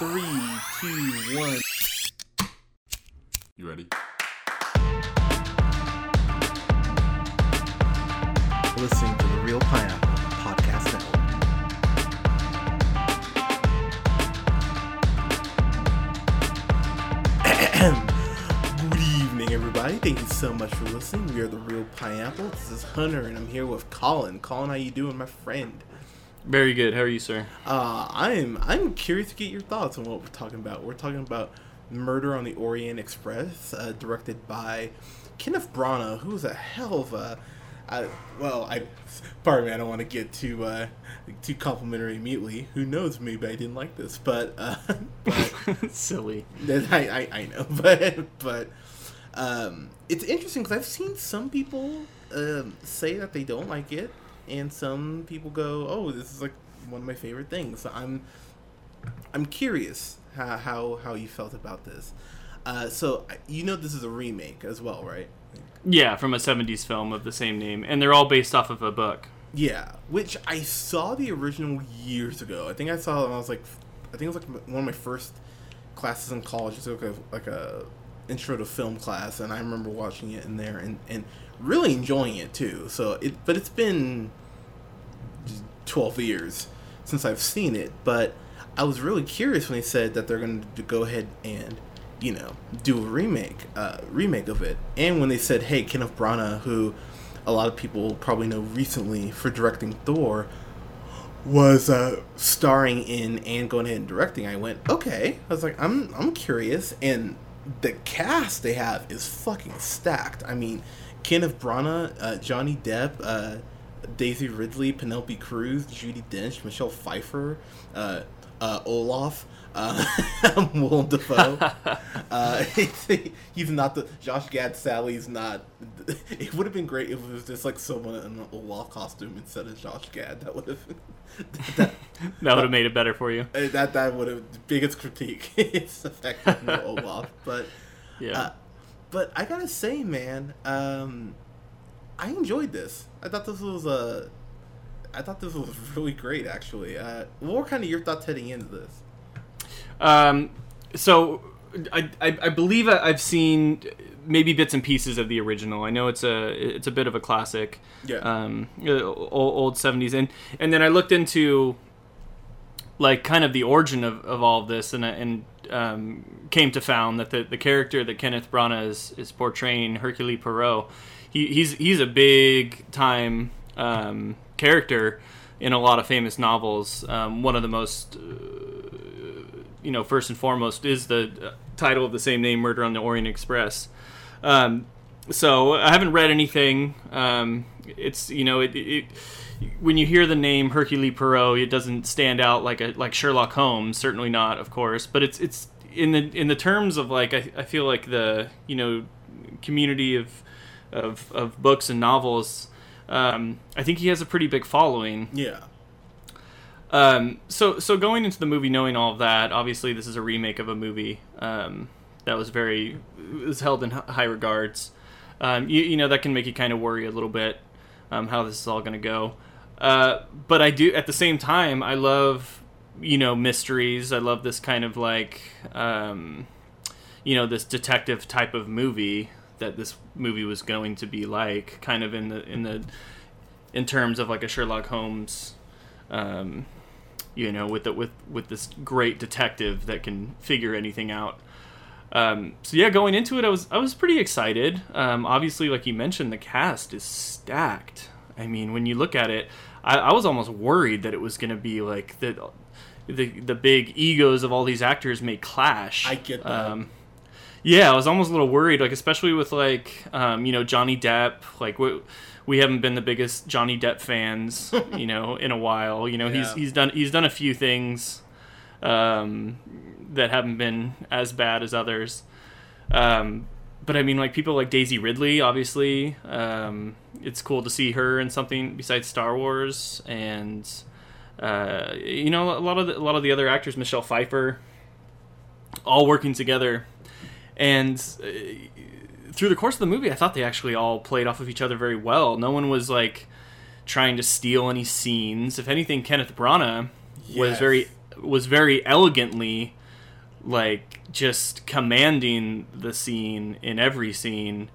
Three, two, one. You ready? Listening to the Real Pineapple Podcast Network. Good evening, everybody. Thank you so much for listening. We are the Real Pineapple. This is Hunter, and I'm here with Colin. Colin, how you doing, my friend? Very good. How are you, sir? Uh, I'm I'm curious to get your thoughts on what we're talking about. We're talking about Murder on the Orient Express, uh, directed by Kenneth Branagh, who's a hell of a. I, well, I pardon me. I don't want to get too uh, too complimentary immediately. Who knows? Maybe I didn't like this, but uh, but Silly. I, I I know, but but um, it's interesting because I've seen some people um, say that they don't like it, and some people go, "Oh, this is like one of my favorite things." So I'm I'm curious how how, how you felt about this. Uh, so you know this is a remake as well, right? Yeah, from a '70s film of the same name, and they're all based off of a book. Yeah, which I saw the original years ago. I think I saw it when I was like, I think it was like one of my first classes in college. It's like a like a intro to film class, and I remember watching it in there and and really enjoying it too. So it, but it's been twelve years since I've seen it. But I was really curious when they said that they're going to go ahead and you know do a remake uh, remake of it, and when they said, hey, Kenneth Branagh, who a lot of people probably know recently for directing Thor, was uh, starring in and going ahead and directing. I went, okay. I was like, I'm I'm curious, and the cast they have is fucking stacked. I mean, Kenneth Branagh, uh, Johnny Depp, uh, Daisy Ridley, Penelope Cruz, Judi Dench, Michelle Pfeiffer, uh, uh, Olaf, uh, Willem Dafoe. uh, he's not the Josh Gad. Sally's not. It would have been great if it was just like someone in an Olaf costume instead of Josh Gad. That would have. That, That would have made it better for you. that that would have biggest critique. it's effective no Olaf, but Yeah. Uh, but I gotta say, man, um, I enjoyed this. I thought this was a. I thought this was really great, actually. Uh, what were kind of your thoughts heading into this? Um, so I, I, I believe I- I've seen maybe bits and pieces of the original. I know it's a it's a bit of a classic. Yeah. Um, uh, old, old 70s and and then I looked into like kind of the origin of, of all of this and and um, came to found that the, the character that Kenneth Branagh is, is portraying Hercule Poirot he, he's he's a big time um, character in a lot of famous novels um, one of the most uh, you know first and foremost is the uh, title of the same name Murder on the Orient Express um, so I haven't read anything. It's you know it, it when you hear the name Hercule Poirot, it doesn't stand out like a like Sherlock Holmes. Certainly not, of course. But it's it's in the in the terms of like I, I feel like the you know community of of, of books and novels. Um, I think he has a pretty big following. Yeah. Um, so so going into the movie knowing all of that, obviously this is a remake of a movie um, that was very was held in high regards. Um, you, you know that can make you kind of worry a little bit um, how this is all going to go. Uh, but I do at the same time I love you know mysteries. I love this kind of like um, you know this detective type of movie that this movie was going to be like, kind of in the in the in terms of like a Sherlock Holmes um, you know, with the, with with this great detective that can figure anything out. Um, so yeah, going into it, I was I was pretty excited. Um, obviously, like you mentioned, the cast is stacked. I mean, when you look at it, I, I was almost worried that it was going to be like the, the the big egos of all these actors may clash. I get that. Um, yeah, I was almost a little worried, like especially with like um, you know Johnny Depp. Like we, we haven't been the biggest Johnny Depp fans, you know, in a while. You know, he's he's done he's done a few things um, that haven't been as bad as others. Um, but I mean, like people like Daisy Ridley, obviously, um, it's cool to see her in something besides Star Wars, and uh, you know, a lot of the, a lot of the other actors, Michelle Pfeiffer, all working together, and uh, through the course of the movie, I thought they actually all played off of each other very well. No one was like trying to steal any scenes. If anything, Kenneth Branagh was very was very elegantly like just commanding the scene in every scene.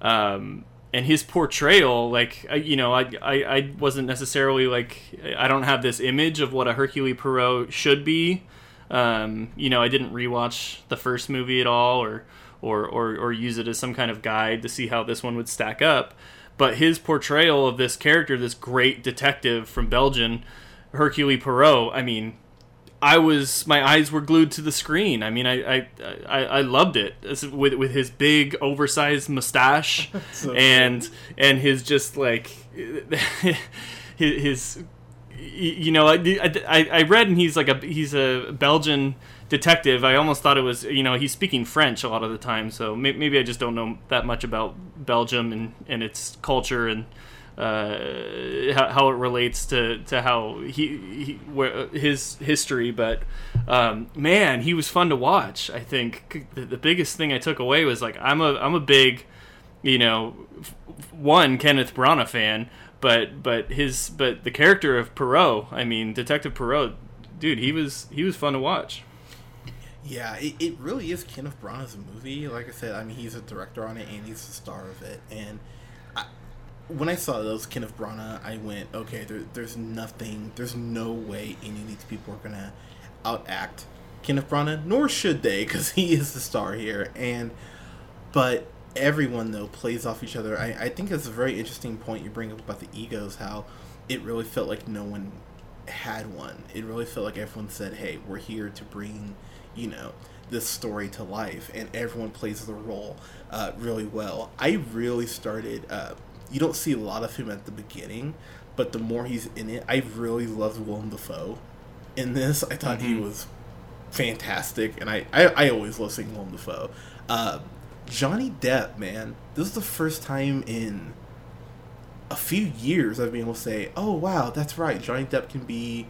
Um, and his portrayal, like you know, I, I I wasn't necessarily like I don't have this image of what a Hercule Poirot should be. Um, you know, I didn't rewatch the first movie at all, or or or or use it as some kind of guide to see how this one would stack up. But his portrayal of this character, this great detective from Belgium, Hercule Poirot, I mean, I was my eyes were glued to the screen. I mean, I I, I, I loved it with with his big oversized mustache So and and his just like his, his you know I, I, I read and he's like a he's a Belgian detective. I almost thought it was you know he's speaking French a lot of the time. So maybe I just don't know that much about Belgium and and its culture and uh, how, it relates to, to how he, he where, his history. But um, man, he was fun to watch. I think the, the biggest thing I took away was like I'm a I'm a big you know one Kenneth Branagh fan, but but his but the character of Poirot. I mean, Detective Poirot, dude, he was he was fun to watch. Yeah, it, it really is Kenneth Branagh's movie. Like I said, I mean, he's a director on it and he's the star of it. And I, when I saw those Kenneth Branagh, I went, okay, there, there's nothing, there's no way any of these people are gonna outact Kenneth Branagh, nor should they, because he is the star here. And but everyone though plays off each other. I, I think it's a very interesting point you bring up about the egos. How it really felt like no one had one. It really felt like everyone said, "Hey, we're here to bring, you know, this story to life," and everyone plays the role uh, really well. I really started. Uh, you don't see a lot of him at the beginning, but the more he's in it, I really loved Willem Dafoe. In this, I thought he Mhm. was fantastic, and I, I, I always love seeing Willem Dafoe. Uh, Johnny Depp, man, this is the first time in a few years I've been able to say, "Oh wow, that's right, Johnny Depp can be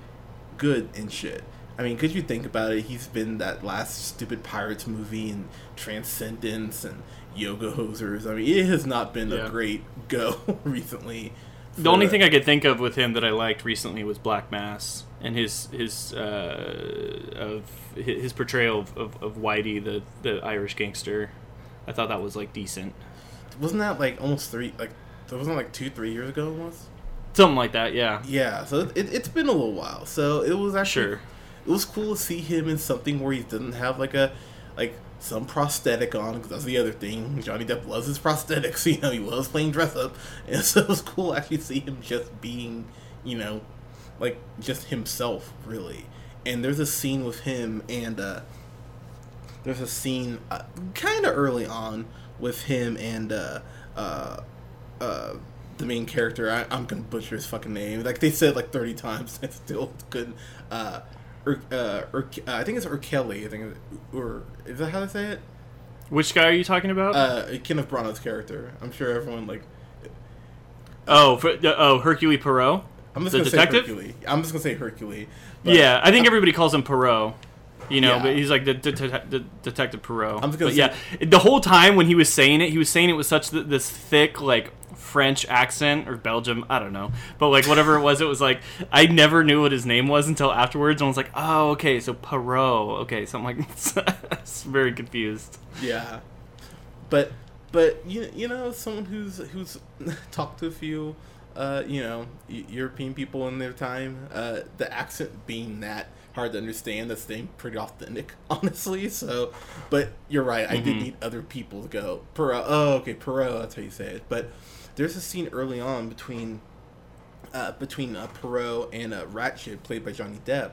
good and shit." I mean, could you think about it? He's been that last stupid pirates movie and Transcendence and Yoga Hosers. I mean, it has not been Yeah. a great go recently. The only thing I could think of with him that I liked recently was Black Mass and his his uh, of his portrayal of, of, of Whitey, the the Irish gangster. I thought that was like decent, wasn't that like almost three like that wasn't like two three years ago almost. something like that. Yeah, Yeah, so it, it, it's been a little while. So it was actually sure. It was cool to see him in something where he doesn't have like a like some prosthetic on because that's the other thing. Johnny depp loves his prosthetics you know he loves playing dress up. And so it was cool actually see him just being you know like just himself really. And there's a scene with him and uh there's a scene uh, kind of early on with him and uh uh uh the main character. I, i'm gonna butcher his fucking name. Like they said like 30 times i still couldn't uh Ur, uh, Ur, uh, I think it's Urkelly. I think, or is that how they say it? Which guy are you talking about? Uh, Kenneth Branagh's character. I'm sure everyone like. oh, for, uh, oh, Hercule Poirot. I'm just The gonna detective? say Hercule. I'm just gonna say Hercule. yeah, I think everybody calls him Poirot. You know, Yeah. but he's like the, the, the detective Poirot. I'm just gonna but yeah, the whole time when he was saying it, he was saying it with such th- this thick like French accent or Belgium, I don't know, but like whatever it was, it was like I never knew what his name was until afterwards, and I was like, oh, okay, so Poirot, okay, something like it's very confused. Yeah, but but you you know someone who's who's talked to a few uh, you know European people in their time, uh, the accent being that hard to understand, that's staying pretty authentic, honestly. So, but you're right. I did Mhm. need other people to go Poirot. Oh, okay, Poirot. That's how you say it. But there's a scene early on between uh, between uh, Poirot and uh, Ratchet, played by Johnny Depp,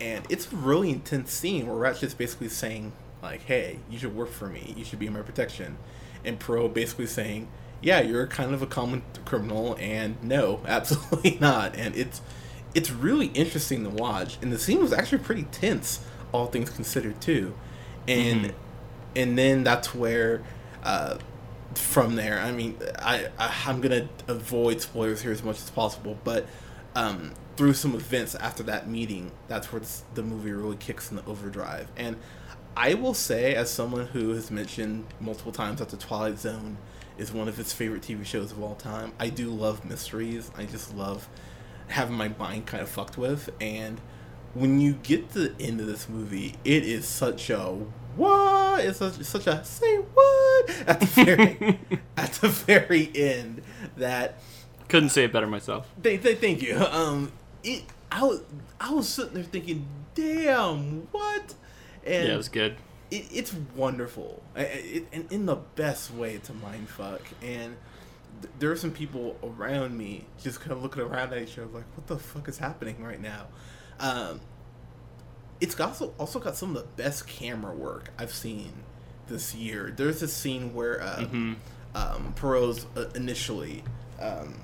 and it's a really intense scene where Ratchet's basically saying like, "Hey, you should work for me. You should be my protection," and Poirot basically saying, "Yeah, you're kind of a common criminal," and no, absolutely not. And it's it's really interesting to watch, and the scene was actually pretty tense, all things considered too, and Mhm. and then that's where. Uh, from there, I mean, I, I I'm gonna avoid spoilers here as much as possible, but um, through some events after that meeting, that's where the movie really kicks in the overdrive. And I will say, as someone who has mentioned multiple times that The Twilight Zone is one of his favorite TV shows of all time, I do love mysteries. I just love having my mind kind of fucked with. And when you get to the end of this movie, it is such a what? It's such, such a say at the very at the very end that Couldn't say it better myself. Thank, thank, thank you. Um, it. I was I was sitting there thinking, damn, what? And Yeah, it was good. it, it's wonderful, it, and in the best way to mind fuck. And th- there are some people around me just kind of looking around at each other like, what the fuck is happening right now? Um, it's also also got some of the best camera work I've seen this year. There's a scene where uh, Mhm. um, Poirot's uh, initially um,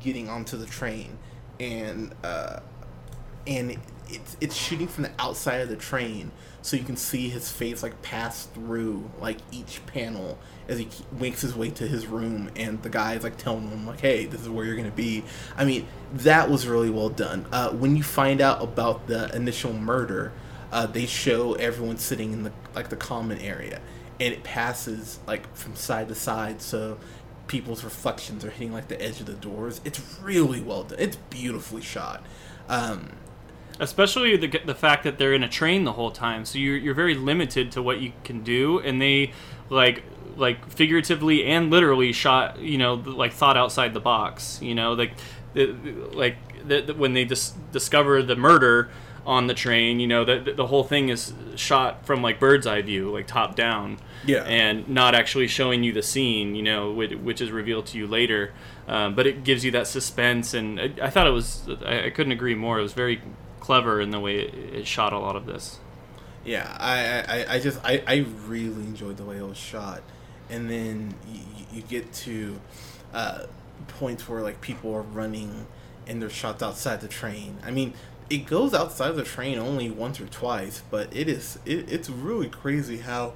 getting onto the train, and uh, and it's it's shooting from the outside of the train, so you can see his face like pass through like each panel as he makes his way to his room, and the guy's like telling him like, "Hey, this is where you're gonna be." I mean, that was really well done. Uh, when you find out about the initial murder, uh, they show everyone sitting in the like the common area, and it passes like from side to side, so people's reflections are hitting like the edge of the doors. It's really well done. It's beautifully shot. Um, especially the the fact that they're in a train the whole time so you're you're very limited to what you can do and they like like figuratively and literally shot you know like thought outside the box you know like like the, the- when they dis- discover the murder on the train you know that the whole thing is shot from like bird's eye view like top down. Yeah. and not actually showing you the scene you know which, which is revealed to you later. Um, but it gives you that suspense and I, I thought it was I, I couldn't agree more. It was very clever in the way it, it shot a lot of this. Yeah, I, I, I just I, I really enjoyed the way it was shot, and then you, you get to uh, points where like people are running and they're shot outside the train. I mean, it goes outside the train only once or twice, but it is it, it's really crazy how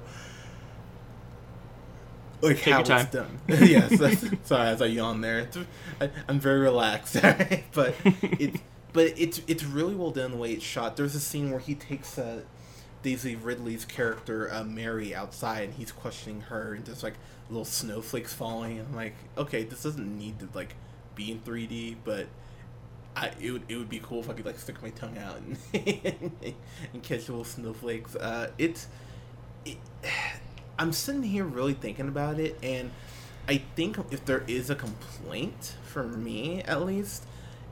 like Take how your it's done. yes, sorry as I yawn there. It's, I, I'm very relaxed, but it's but it's it's really well done the way it's shot. There's a scene where he takes uh, Daisy Ridley's character uh, Mary outside, and he's questioning her, and there's like little snowflakes falling. And I'm like, okay, this doesn't need to like be in 3D, but I it would it would be cool if I could like stick my tongue out and, and catch little snowflakes. Uh, it's it, I'm sitting here really thinking about it, and I think if there is a complaint for me at least,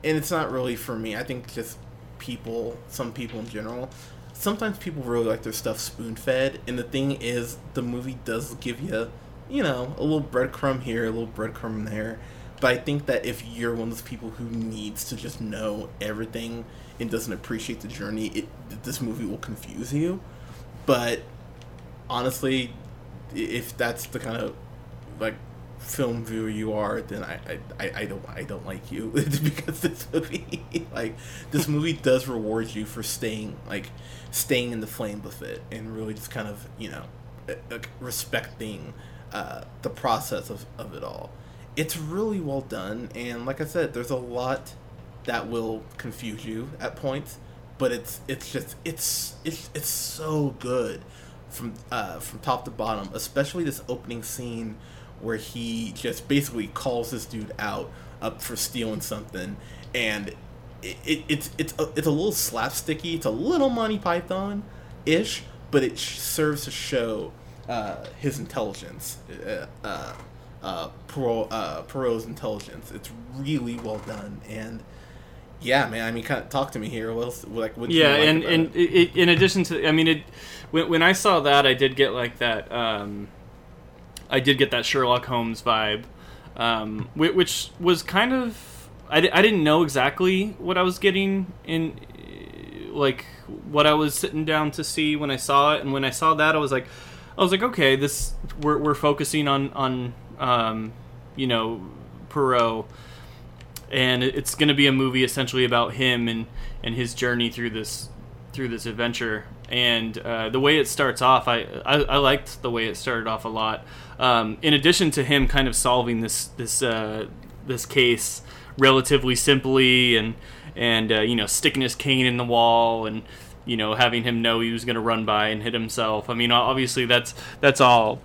and it's not really for me. I think just people, some people in general. Sometimes people really like their stuff spoon fed, and the thing is, the movie does give you, you know, a little breadcrumb here, a little breadcrumb there. But I think that if you're one of those people who needs to just know everything and doesn't appreciate the journey, it this movie will confuse you. But honestly, if that's the kind of like film viewer you are, then I, I, I- don't I don't like you It's because this movie like this movie does reward you for staying like staying in the flame with it and really just kind of you know uh, respecting uh, the process of, of it all. It's really well done, and like I said, there's a lot that will confuse you at points, but it's it's just it's it's it's so good from uh, from top to bottom, especially this opening scene where he just basically calls this dude out up for stealing something, and it, it it's it's a, it's a little slapsticky. It's a little Monty Python ish, but it serves to show uh, his intelligence. Uh, uh, uh, Poirot, uh, Poirot's intelligence. It's really well done, and yeah, man. I mean, kind of talk to me here. What else? Like, what? yeah like and and it? it, in addition to i mean it when, when i saw that i did get like that um i did get that sherlock holmes vibe um which was kind of I, I didn't know exactly what i was getting in like what i was sitting down to see when i saw it and when i saw that i was like i was like okay this we're, we're focusing on on um you know poirot. And it's going to be a movie essentially about him and and his journey through this through this adventure. And uh, the way it starts off I, I I liked the way it started off a lot. Um, in addition to him kind of solving this this uh, this case relatively simply and and uh, you know sticking his cane in the wall and you know having him know he was going to run by and hit himself I mean obviously that's that's all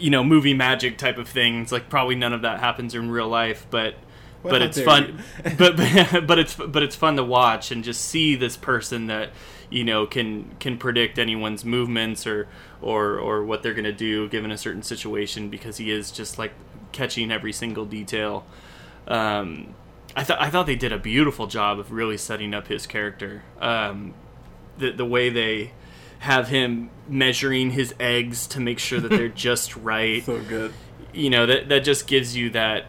you know movie magic type of things like probably none of that happens in real life but Well, but it's fun. but, but but it's but it's fun to watch and just see this person that you know can can predict anyone's movements or or or what they're gonna do given a certain situation because he is just like catching every single detail. Um, I thought I thought they did a beautiful job of really setting up his character. Um, the the way they have him measuring his eggs to make sure that they're just right so good. you know that that just gives you that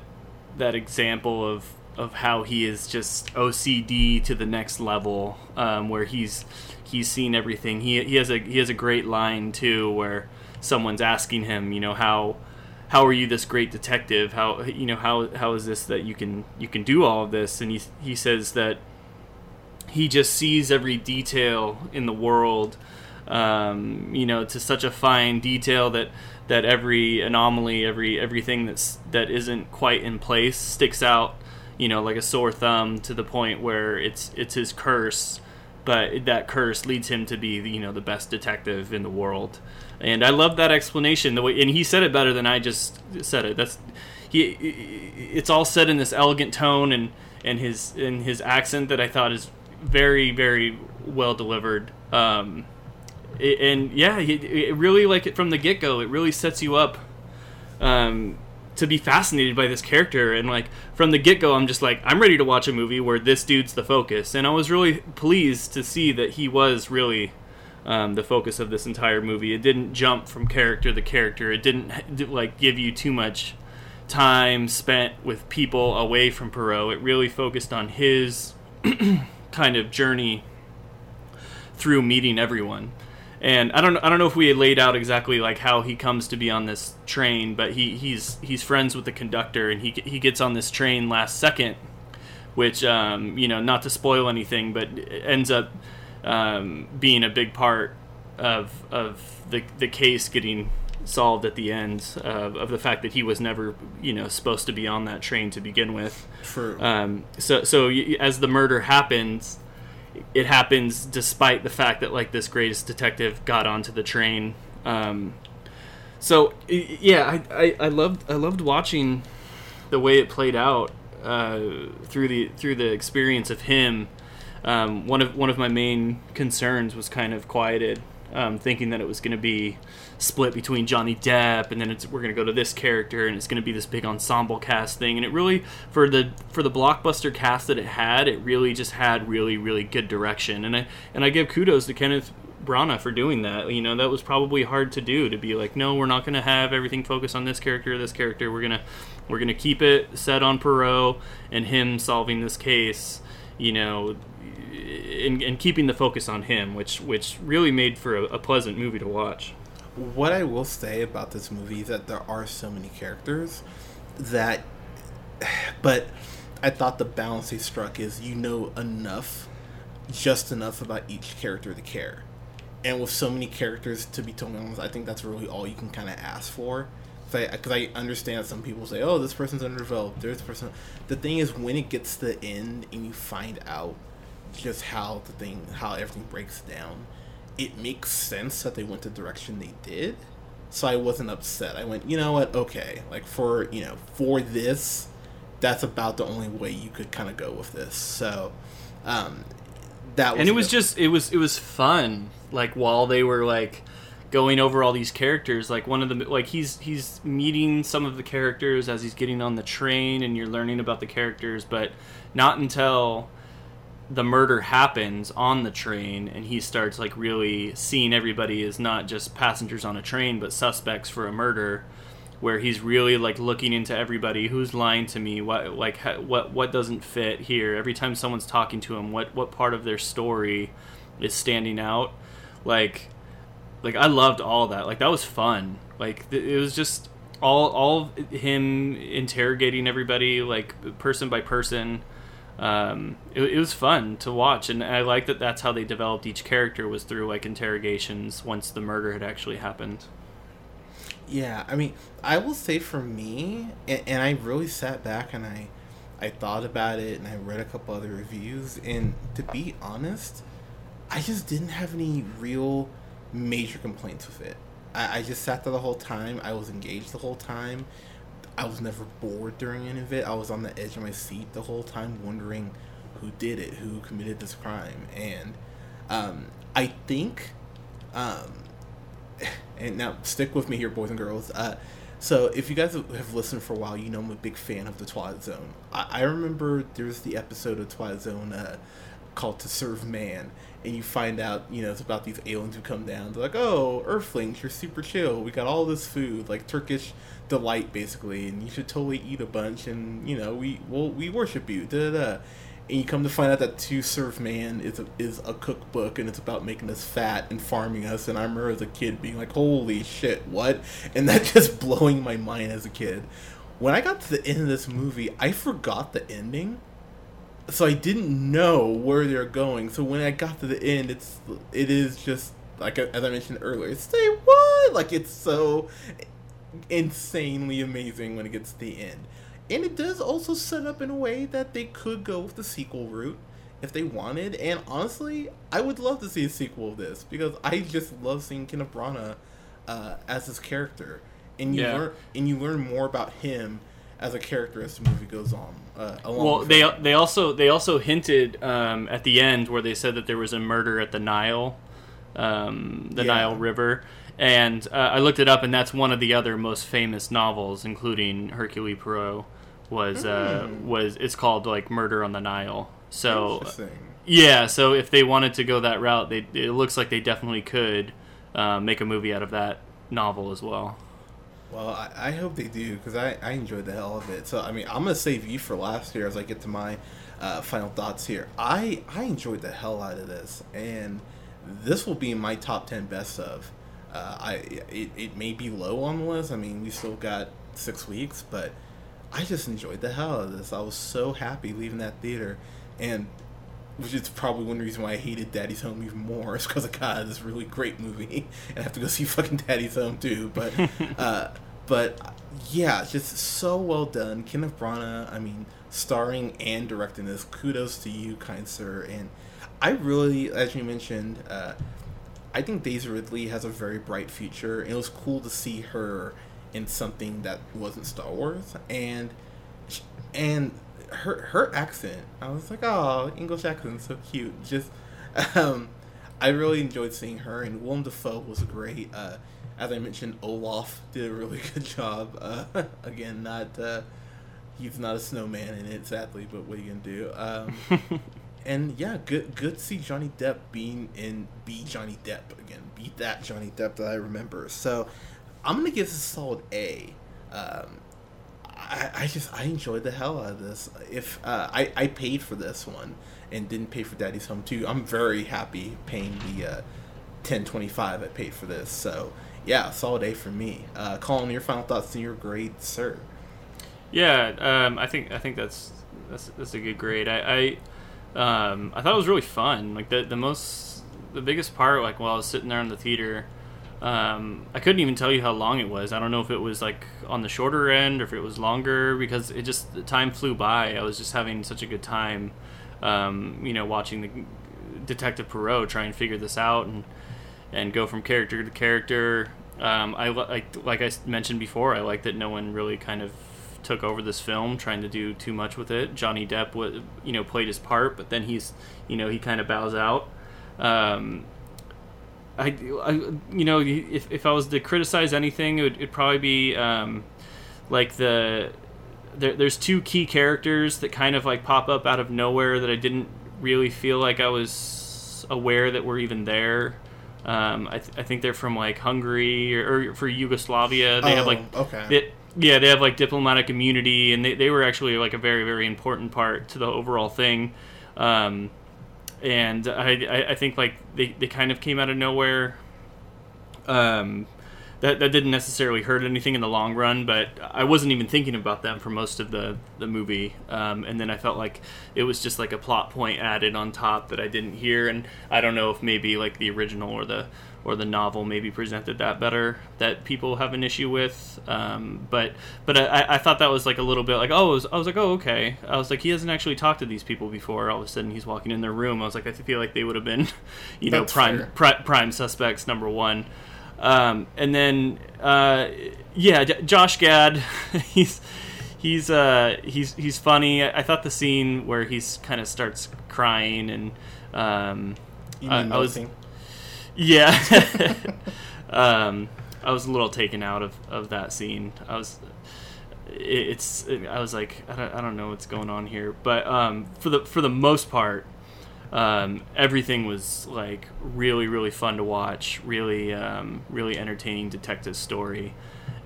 that example of of how he is just OCD to the next level, um, where he's he's seen everything. He he has a he has a great line too, where someone's asking him, you know, how how are you this great detective? How you know how how is this that you can you can do all of this? And he he says that he just sees every detail in the world um, you know to such a fine detail that that every anomaly every everything that's that isn't quite in place sticks out you know like a sore thumb to the point where it's it's his curse but that curse leads him to be you know the best detective in the world. And i love that explanation the way and he said it better than i just said it. That's he it's all said in this elegant tone and and his in his accent that i thought is very very well delivered. Um it, and yeah it, it really like from the get-go it really sets you up um to be fascinated by this character. And like from the get-go i'm just like i'm ready to watch a movie where this dude's the focus. And i was really pleased to see that he was really um, the focus of this entire movie. It didn't jump from character to character. It didn't like give you too much time spent with people away from poirot. It really focused on his kind of journey through meeting everyone and I don't I don't know if we had laid out exactly like how he comes to be on this train, but he, he's he's friends with the conductor, and he he gets on this train last second, which um, you know not to spoil anything, but ends up um, being a big part of of the the case getting solved at the end uh, of the fact that he was never you know supposed to be on that train to begin with. True. Um, so so as the murder happens, it happens despite the fact that like this greatest detective got onto the train. Um, so yeah, I, I, I loved I loved watching the way it played out uh, through the through the experience of him. Um, one of one of my main concerns was kind of quieted, um, thinking that it was going to be split between Johnny Depp, and then we're going to go to this character, and it's going to be this big ensemble cast thing. And it really, for the for the blockbuster cast that it had, it really just had really really good direction. And I and I give kudos to Kenneth Branagh for doing that. You know, that was probably hard to do to be like, no, we're not going to have everything focus on this character, this character. We're gonna we're gonna keep it set on Poirot and him solving this case. You know, and, keeping the focus on him, which which really made for a, a pleasant movie to watch. What I will say about this movie is that there are so many characters that, but I thought the balance they struck is you know enough, just enough about each character to care, and with so many characters to be honest, I think that's really all you can kind of ask for. Because I, I understand some people say, "Oh, this person's underdeveloped." There's a person. The thing is, when it gets to the end and you find out just how the thing, how everything breaks down, it makes sense that they went the direction they did. So I wasn't upset. I went, you know what? Okay, like for you know for this, that's about the only way you could kind of go with this. So, um, that was and it was just it was it was fun. Like while they were like going over all these characters, like one of the like he's he's meeting some of the characters as he's getting on the train, and you're learning about the characters, but not until the murder happens on the train and he starts like really seeing everybody as not just passengers on a train but suspects for a murder where he's really like looking into everybody. Who's lying to me? What like what what doesn't fit here? Every time someone's talking to him what what part of their story is standing out? Like like I loved all that. Like that was fun. Like th- it was just all all him interrogating everybody like person by person um, it, it was fun to watch and i like that that's how they developed each character was through like interrogations once the murder had actually happened Yeah, I mean, I will say for me, and, and I really sat back and I, I thought about it and I read a couple other reviews, and to be honest, I just didn't have any real major complaints with it. I, I just sat there the whole time. I was engaged the whole time. I was never bored during any of it. I was on the edge of my seat the whole time, wondering who did it, who committed this crime, and um, I think, um, and now stick with me here, boys and girls. Uh, so if you guys have listened for a while, you know I'm a big fan of the Twilight Zone. I, I remember was the episode of Twilight Zone uh, called "To Serve Man," and you find out, you know, it's about these aliens who come down. They're like, "Oh, Earthlings, you're super chill. We got all this food, like Turkish delight, basically, and you should totally eat a bunch. And you know, we well, we worship you." Da da da and you come to find out that To Serve Man is a, is a cookbook and it's about making us fat and farming us. And I remember as a kid being like, "Holy shit, what?" And that just blowing my mind as a kid. When I got to the end of this movie, I forgot the ending, so I didn't know where they're going. So when I got to the end, it's it is just like as I mentioned earlier. Say what? Like it's so insanely amazing when it gets to the end and it does also set up in a way that they could go with the sequel route if they wanted. And honestly, I would love to see a sequel of this because I just love seeing Kenneth Branagh uh, as his character, and you Yeah. learn and you learn more about him as a character as the movie goes on. Uh, along Well, they they also they also hinted um, at the end where they said that there was a murder at the Nile, um, the Yeah. Nile River, and uh, I looked it up, and that's one of the other most famous novels, including Hercule Poirot. Was uh, Hmm. was it's called like Murder on the Nile. So yeah, so if they wanted to go that route, they it looks like they definitely could uh, make a movie out of that novel as well. Well, I, I hope they do because I, I enjoyed the hell of it. So I mean, I'm gonna save you for last here as I get to my uh, final thoughts here. I I enjoyed the hell out of this, and this will be my top ten best of. Uh, I it, it may be low on the list. I mean, we still got six weeks, but I just enjoyed the hell out of this. I was so happy leaving that theater, and which is probably one reason why I hated Daddy's Home even more is because I got this really great movie and I have to go see fucking Daddy's Home too. But uh, but yeah, just so well done, Kenneth Branagh. I mean, starring and directing this. Kudos to you, kind sir. And I really, as you mentioned, uh, I think Daisy Ridley has a very bright future. And it was cool to see her in something that wasn't Star Wars and and her her accent. I was like, oh, English accent, so cute. Just, um, I really enjoyed seeing her, and Willem Dafoe was great. Uh, as I mentioned, Olaf did a really good job. Uh, again, not uh, he's not a snowman in it, sadly, but what are you gonna do? Um, and yeah, good good to see Johnny Depp being in be Johnny Depp again, be that Johnny Depp that I remember. So I'm gonna give this a solid A. Um, I, I just I enjoyed the hell out of this. If uh, I I paid for this one and didn't pay for Daddy's Home too, I'm very happy paying the uh, ten twenty five I paid for this. So yeah, solid A for me. Uh, Colin, your final thoughts and your grade, sir. Yeah, um, I think I think that's that's that's a good grade. I I, um, I thought it was really fun. Like the the most the biggest part, like while I was sitting there in the theater, um, I couldn't even tell you how long it was. I don't know if it was like on the shorter end or if it was longer because it just the time flew by. I was just having such a good time, um, you know, watching the Detective Poirot try and figure this out and and go from character to character. Um, I li- like like I mentioned before. I like that no one really kind of took over this film, trying to do too much with it. Johnny Depp, wa you know, played his part, but then he's, you know, he kind of bows out. Um, I, I, you know, if, if I was to criticize anything, it would it'd probably be um, like the there, there's two key characters that kind of like pop up out of nowhere that I didn't really feel like I was aware that were even there. Um, I, th- I think they're from like Hungary or, or for Yugoslavia. They have Oh, like okay. they, yeah, they have like diplomatic immunity, and they, they were actually like a very very important part to the overall thing. Um, and I, I, think like they, they kind of came out of nowhere. Um, that, that didn't necessarily hurt anything in the long run, but I wasn't even thinking about them for most of the, the movie. Um, and then I felt like it was just like a plot point added on top that I didn't hear. And I don't know if maybe like the original or the or the novel maybe presented that better that people have an issue with. Um, but but I, I thought that was like a little bit like oh I was, I was like oh okay I was like he hasn't actually talked to these people before. All of a sudden he's walking in their room. I was like I feel like they would have been you know That's prime pri- prime suspects number one. Um, and then uh, yeah, J- Josh Gad, he's he's uh, he's he's funny. I, I thought the scene where he's kind of starts crying and um, I- I was- yeah. um, I was a little taken out of, of that scene. I was, it, it's, I was like, I don't, I don't know what's going on here. But um, for the for the most part, um, everything was like really really fun to watch. Really um, really entertaining detective story.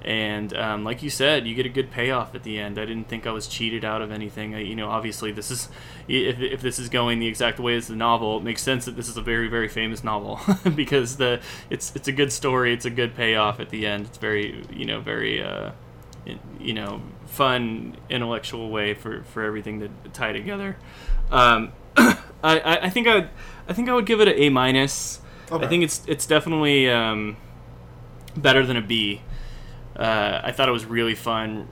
And um, like you said, you get a good payoff at the end. I didn't think I was cheated out of anything. I, you know, obviously this is if, if this is going the exact way as the novel, it makes sense that this is a very very famous novel because the it's it's a good story. It's a good payoff at the end. It's very you know very uh, you know fun intellectual way for for everything to tie together. Um, I, I I think I would, I think I would give it an A minus. Okay. I think it's it's definitely um, better than a B. Uh, I thought it was really fun,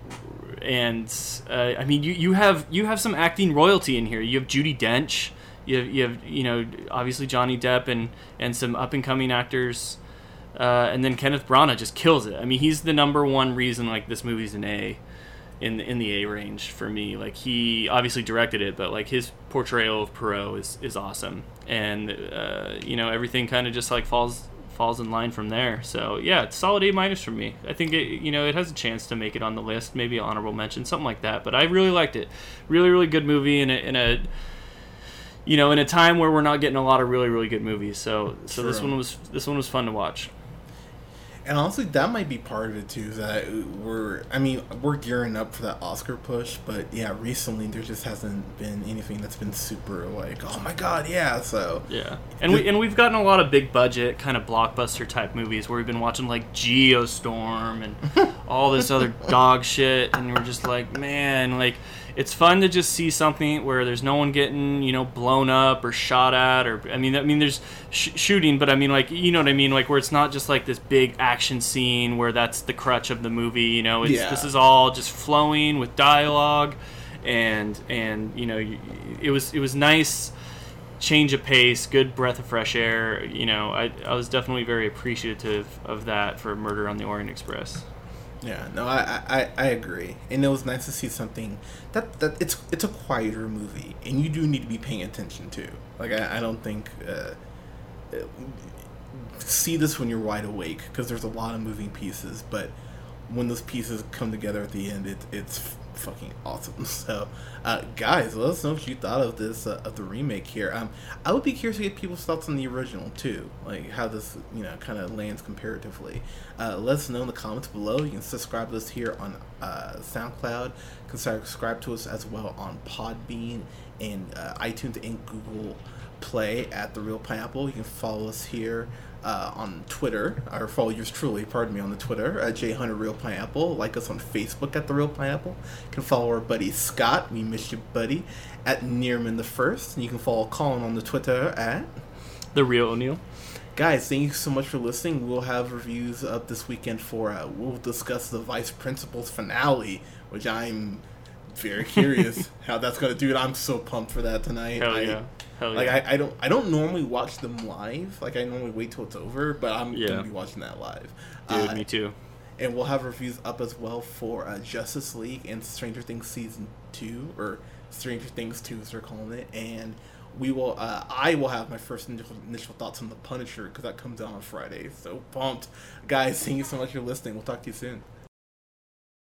and uh, I mean, you, you have you have some acting royalty in here. You have Judi Dench, you have you have you know obviously Johnny Depp and and some up and coming actors, uh, and then Kenneth Branagh just kills it. I mean, he's the number one reason like this movie's an A, in in the A range for me. Like he obviously directed it, but like his portrayal of Poirot is is awesome, and uh, you know everything kind of just like falls falls in line from there. So yeah, it's solid A minus for me. I think it you know it has a chance to make it on the list, maybe an honorable mention, something like that. But I really liked it. Really really good movie in a, in a you know in a time where we're not getting a lot of really really good movies. So so this one was this one was fun to watch. And honestly, that might be part of it too. That we're, I mean, we're gearing up for that Oscar push, but yeah, recently there just hasn't been anything that's been super like, oh my god, yeah. So Yeah, and we and we've gotten a lot of big budget kind of blockbuster type movies where we've been watching like Geostorm and all this other dog shit, and we're just like, man, like it's fun to just see something where there's no one getting you know blown up or shot at, or I mean, I mean, there's sh- shooting, but I mean, like you know what I mean, like where it's not just like this big action scene where that's the crutch of the movie. You know, it's Yeah. this is all just flowing with dialogue, and and you know, it was it was nice change of pace, good breath of fresh air. You know, I, I was definitely very appreciative of that for Murder on the Orient Express. Yeah, no, I, I, I agree, and it was nice to see something that that it's it's a quieter movie, and you do need to be paying attention to. Like I, I don't think. Uh, uh, see this when you're wide awake because there's a lot of moving pieces but when those pieces come together at the end it, it's fucking awesome. So uh, guys let us know what you thought of this uh, of the remake here. Um, i would be curious to get people's thoughts on the original too. Like how this you know kind of lands comparatively. Uh, let us know in the comments below. You can subscribe to us here on uh, soundcloud. You can subscribe to us as well on podbean and uh, itunes and google play at the real pineapple you can follow us here uh, on Twitter, or follow yours truly, pardon me, on the Twitter at J Hunter Real Pineapple. Like us on Facebook at the Real Pineapple. You can follow our buddy Scott, we miss you, buddy, at Nearman the First. And you can follow Colin on the Twitter at. The real O'Neill. Guys, thank you so much for listening. We'll have reviews up this weekend for. Uh, we'll discuss the Vice Principals finale, which I'm very curious how that's gonna do. I'm so pumped for that tonight. Hell I- yeah. Hell like yeah. I, I don't I don't normally watch them live. Like I normally wait till it's over, but I'm Yeah. gonna be watching that live. Dude, Uh, me too. and we'll have reviews up as well for uh, Justice League and Stranger Things season two or Stranger Things two as they're calling it. And we will uh, I will have my first initial, initial thoughts on the Punisher because that comes out on Friday. So pumped, guys! Thank you so much for listening. We'll talk to you soon.